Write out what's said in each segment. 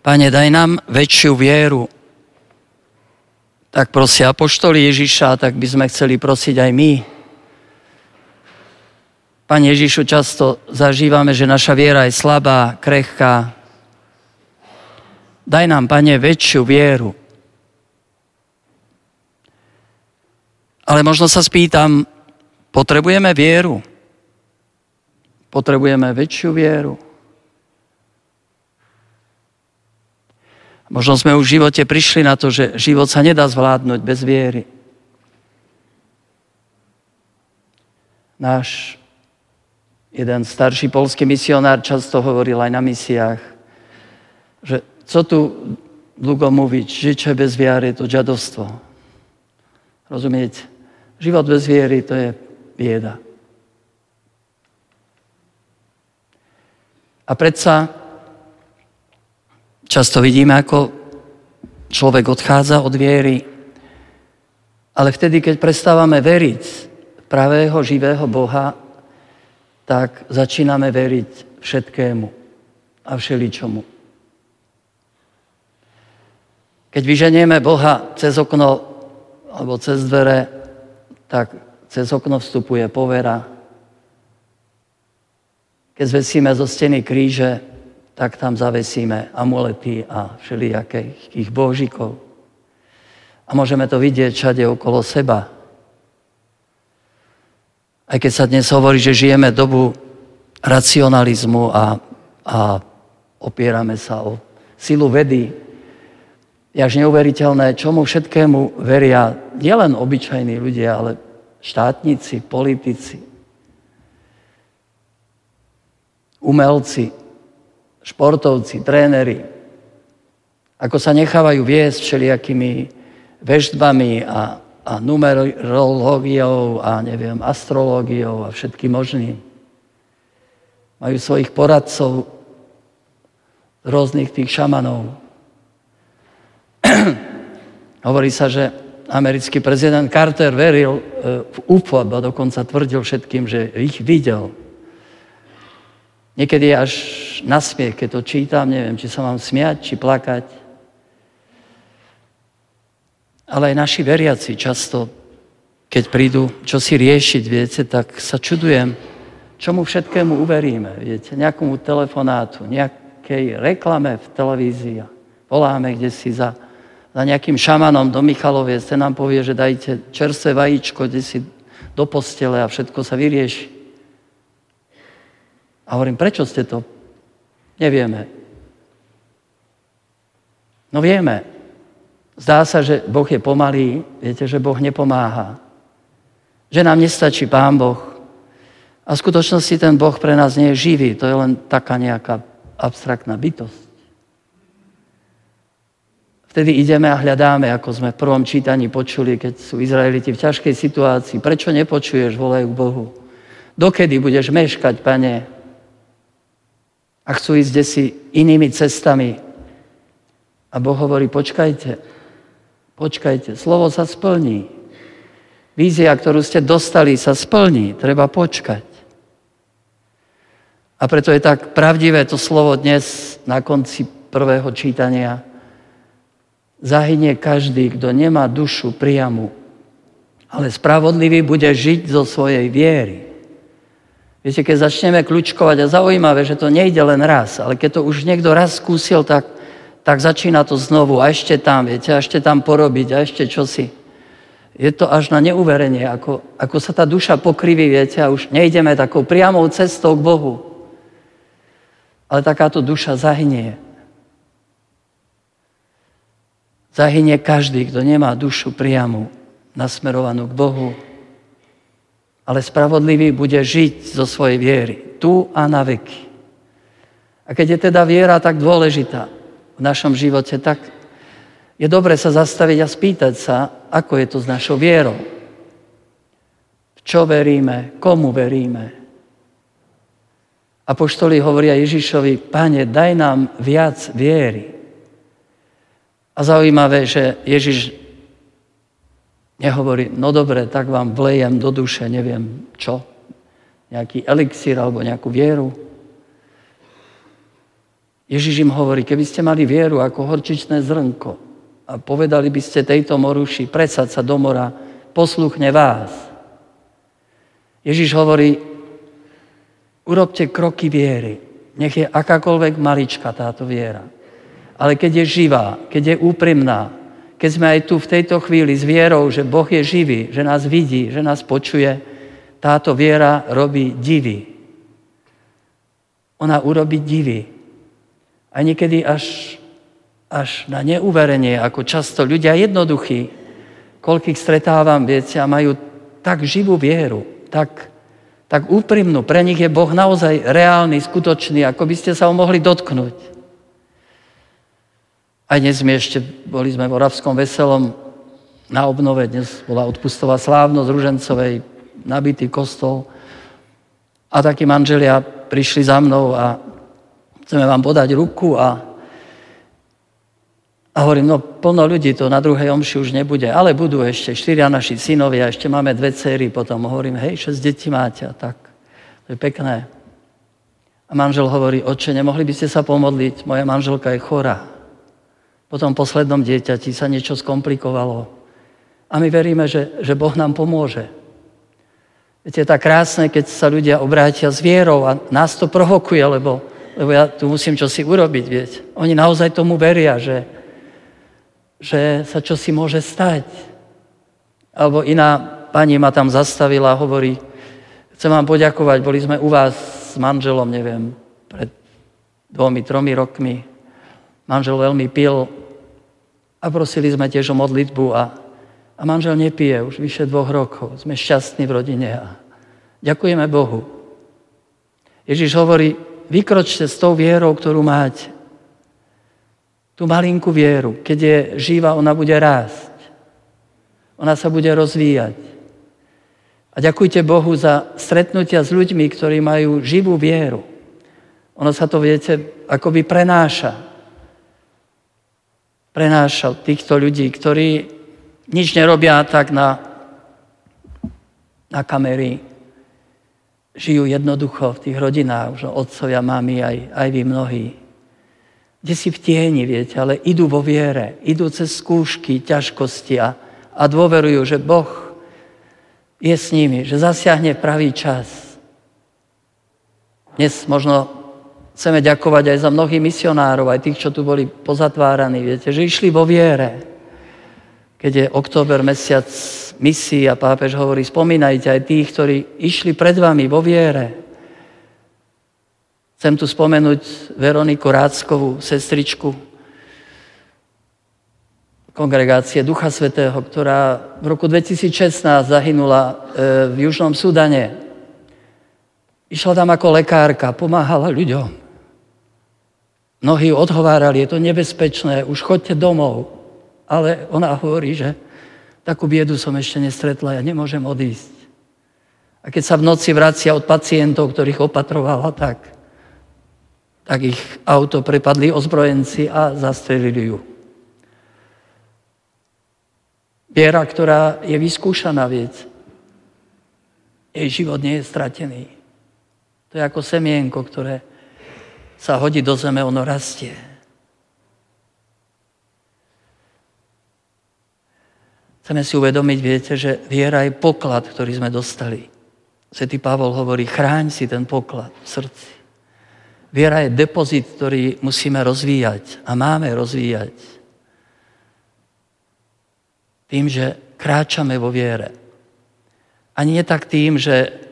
Pane, daj nám väčšiu vieru. Tak prosia apoštoli Ježiša, tak by sme chceli prosiť aj my. Pane Ježišu, často zažívame, že naša viera je slabá, krehká. Daj nám, Pane, väčšiu vieru. Ale možno sa spýtam, potrebujeme vieru? Potrebujeme väčšiu vieru? Možno sme už v živote prišli na to, že život sa nedá zvládnuť bez viery. Náš jeden starší polský misionár často hovoril aj na misiách, že co tu dlho mówić, życie bez wiary to dziadostwo. Rozumiecie? Život bez viery to je bieda. A predsa Často vidíme, ako človek odchádza od viery, ale vtedy, keď prestávame veriť pravého, živého Boha, tak začíname veriť všetkému a všeličomu. Keď vyženieme Boha cez okno alebo cez dvere, tak cez okno vstupuje povera. Keď zvesíme zo steny kríže, tak tam zavesíme amulety a všelijakých božikov. A môžeme to vidieť všade okolo seba. Aj keď sa dnes hovorí, že žijeme dobu racionalizmu a, a opierame sa o silu vedy, je až neuveriteľné, čomu všetkému veria nielen obyčajní ľudia, ale štátnici, politici, umelci, športovci, tréneri, ako sa nechávajú viesť všelijakými veždbami a, a numerológiou a neviem, astrológiou a všetky možný. Majú svojich poradcov, rôznych tých šamanov. Hovorí sa, že americký prezident Carter veril e, v UFO, a dokonca tvrdil všetkým, že ich videl. Niekedy je až nasmiech, keď to čítam, neviem, či sa mám smiať, či plakať. Ale aj naši veriaci často, keď prídu čo si riešiť, viete, tak sa čudujem, čomu všetkému uveríme, viete, nejakomu telefonátu, nejakej reklame v televízii. Voláme kde si za, za nejakým šamanom do Michalovie, ten nám povie, že dajte čerstvé vajíčko, kde si do postele a všetko sa vyrieši. A hovorím, prečo ste to? Nevieme. No vieme. Zdá sa, že Boh je pomalý, viete, že Boh nepomáha. Že nám nestačí Pán Boh. A v skutočnosti ten Boh pre nás nie je živý, to je len taká nejaká abstraktná bytosť. Vtedy ideme a hľadáme, ako sme v prvom čítaní počuli, keď sú Izraeliti v ťažkej situácii. Prečo nepočuješ, volajú Bohu? Dokedy budeš meškať, pane? A chcú ísť desi inými cestami. A Boh hovorí, počkajte, počkajte, slovo sa splní. Vízia, ktorú ste dostali, sa splní, treba počkať. A preto je tak pravdivé to slovo dnes na konci prvého čítania. Zahynie každý, kto nemá dušu priamu, ale spravodlivý bude žiť zo svojej viery. Viete, keď začneme kľúčkovať, a zaujímavé, že to nejde len raz, ale keď to už niekto raz skúsil, tak, tak začína to znovu a ešte tam, viete, a ešte tam porobiť a ešte čosi. Je to až na neuverenie, ako, ako sa tá duša pokriví, viete, a už nejdeme takou priamou cestou k Bohu. Ale takáto duša zahynie. Zahynie každý, kto nemá dušu priamu, nasmerovanú k Bohu, ale spravodlivý bude žiť zo svojej viery. Tu a na veky. A keď je teda viera tak dôležitá v našom živote, tak je dobre sa zastaviť a spýtať sa, ako je to s našou vierou. V čo veríme, komu veríme. A poštoli hovoria Ježišovi, pane, daj nám viac viery. A zaujímavé, že Ježiš Nehovorí, no dobre, tak vám vlejem do duše, neviem čo, nejaký elixír alebo nejakú vieru. Ježiš im hovorí, keby ste mali vieru ako horčičné zrnko a povedali by ste tejto moruši, presad sa do mora, posluchne vás. Ježiš hovorí, urobte kroky viery. Nech je akákoľvek malička táto viera. Ale keď je živá, keď je úprimná, keď sme aj tu v tejto chvíli s vierou, že Boh je živý, že nás vidí, že nás počuje, táto viera robí divy. Ona urobí divy. A niekedy až, až na neuverenie, ako často ľudia jednoduchí, koľkých stretávam, viete, a majú tak živú vieru, tak, tak úprimnú. Pre nich je Boh naozaj reálny, skutočný, ako by ste sa ho mohli dotknúť. Aj dnes sme ešte, boli sme v Oravskom veselom na obnove, dnes bola odpustová slávnosť Ružencovej, nabitý kostol. A takí manželia prišli za mnou a chceme vám podať ruku a, a hovorím, no plno ľudí to na druhej omši už nebude, ale budú ešte štyria naši synovia, ešte máme dve céry, potom hovorím, hej, šesť detí máte a tak. To je pekné. A manžel hovorí, oče, nemohli by ste sa pomodliť, moja manželka je chorá. Po tom poslednom dieťati sa niečo skomplikovalo. A my veríme, že, že Boh nám pomôže. Viete, je tak krásne, keď sa ľudia obrátia s vierou a nás to provokuje, lebo lebo ja tu musím čosi urobiť, viete. Oni naozaj tomu veria, že, že sa čosi môže stať. Alebo iná pani ma tam zastavila a hovorí, chcem vám poďakovať, boli sme u vás s manželom, neviem, pred dvomi, tromi rokmi. Manžel veľmi pil a prosili sme tiež o modlitbu a, a manžel nepije už vyše dvoch rokov. Sme šťastní v rodine a ďakujeme Bohu. Ježiš hovorí, vykročte s tou vierou, ktorú máte. Tú malinkú vieru. Keď je živá, ona bude rásť. Ona sa bude rozvíjať. A ďakujte Bohu za stretnutia s ľuďmi, ktorí majú živú vieru. Ono sa to, viete, akoby prenáša. Prenáša týchto ľudí, ktorí nič nerobia tak na, na kamery, žijú jednoducho v tých rodinách, už otcovia, mami, aj, aj vy mnohí. Kde si v tieni, viete, ale idú vo viere, idú cez skúšky, ťažkosti a, a dôverujú, že Boh je s nimi, že zasiahne pravý čas. Dnes možno chceme ďakovať aj za mnohých misionárov, aj tých, čo tu boli pozatváraní, viete, že išli vo viere. Keď je október mesiac misii a pápež hovorí, spomínajte aj tých, ktorí išli pred vami vo viere. Chcem tu spomenúť Veroniku Ráckovú, sestričku kongregácie Ducha Svetého, ktorá v roku 2016 zahynula e, v Južnom Sudane. Išla tam ako lekárka, pomáhala ľuďom. Mnohí odhovárali, je to nebezpečné, už chodte domov. Ale ona hovorí, že Takú biedu som ešte nestretla, ja nemôžem odísť. A keď sa v noci vracia od pacientov, ktorých opatrovala, tak, tak ich auto prepadli ozbrojenci a zastrelili ju. Viera, ktorá je vyskúšaná vec. Jej život nie je stratený. To je ako semienko, ktoré sa hodí do zeme, ono rastie. Chceme si uvedomiť, viete, že viera je poklad, ktorý sme dostali. Svetý Pavol hovorí, chráň si ten poklad v srdci. Viera je depozit, ktorý musíme rozvíjať a máme rozvíjať. Tým, že kráčame vo viere. A nie tak tým, že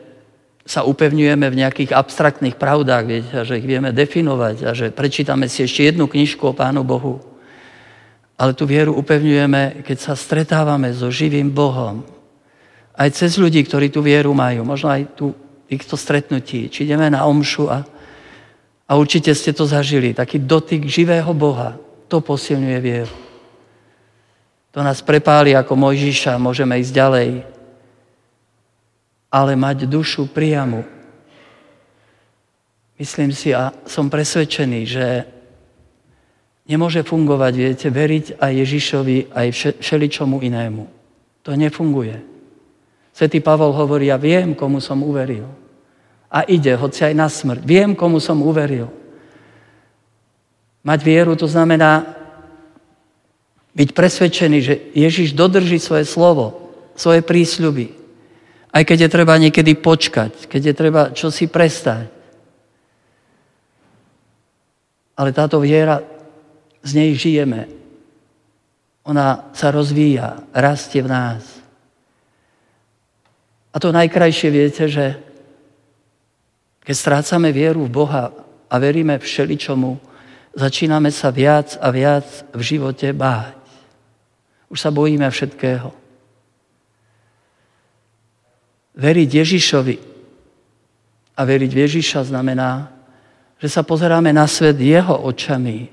sa upevňujeme v nejakých abstraktných pravdách, viete, a že ich vieme definovať a že prečítame si ešte jednu knižku o Pánu Bohu. Ale tú vieru upevňujeme, keď sa stretávame so živým Bohom. Aj cez ľudí, ktorí tú vieru majú. Možno aj tu týchto stretnutí. Či ideme na omšu a, a určite ste to zažili. Taký dotyk živého Boha. To posilňuje vieru. To nás prepáli ako Mojžiša, môžeme ísť ďalej. Ale mať dušu priamu. Myslím si a som presvedčený, že Nemôže fungovať, viete, veriť aj Ježišovi, aj všeličomu inému. To nefunguje. Svetý Pavol hovorí, ja viem, komu som uveril. A ide, hoci aj na smrť. Viem, komu som uveril. Mať vieru to znamená byť presvedčený, že Ježiš dodrží svoje slovo, svoje prísľuby. Aj keď je treba niekedy počkať, keď je treba čosi prestať. Ale táto viera, z nej žijeme. Ona sa rozvíja, rastie v nás. A to najkrajšie viete, že keď strácame vieru v Boha a veríme všeličomu, začíname sa viac a viac v živote báť. Už sa bojíme všetkého. Veriť Ježišovi a veriť v Ježiša znamená, že sa pozeráme na svet jeho očami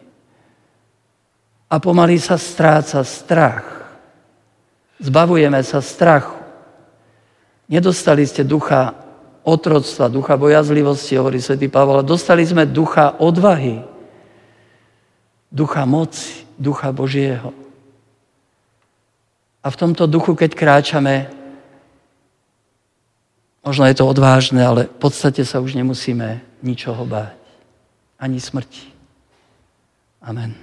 a pomaly sa stráca strach. Zbavujeme sa strachu. Nedostali ste ducha otroctva, ducha bojazlivosti, hovorí svätý Pavol, dostali sme ducha odvahy, ducha moci, ducha Božieho. A v tomto duchu, keď kráčame, možno je to odvážne, ale v podstate sa už nemusíme ničoho báť. Ani smrti. Amen.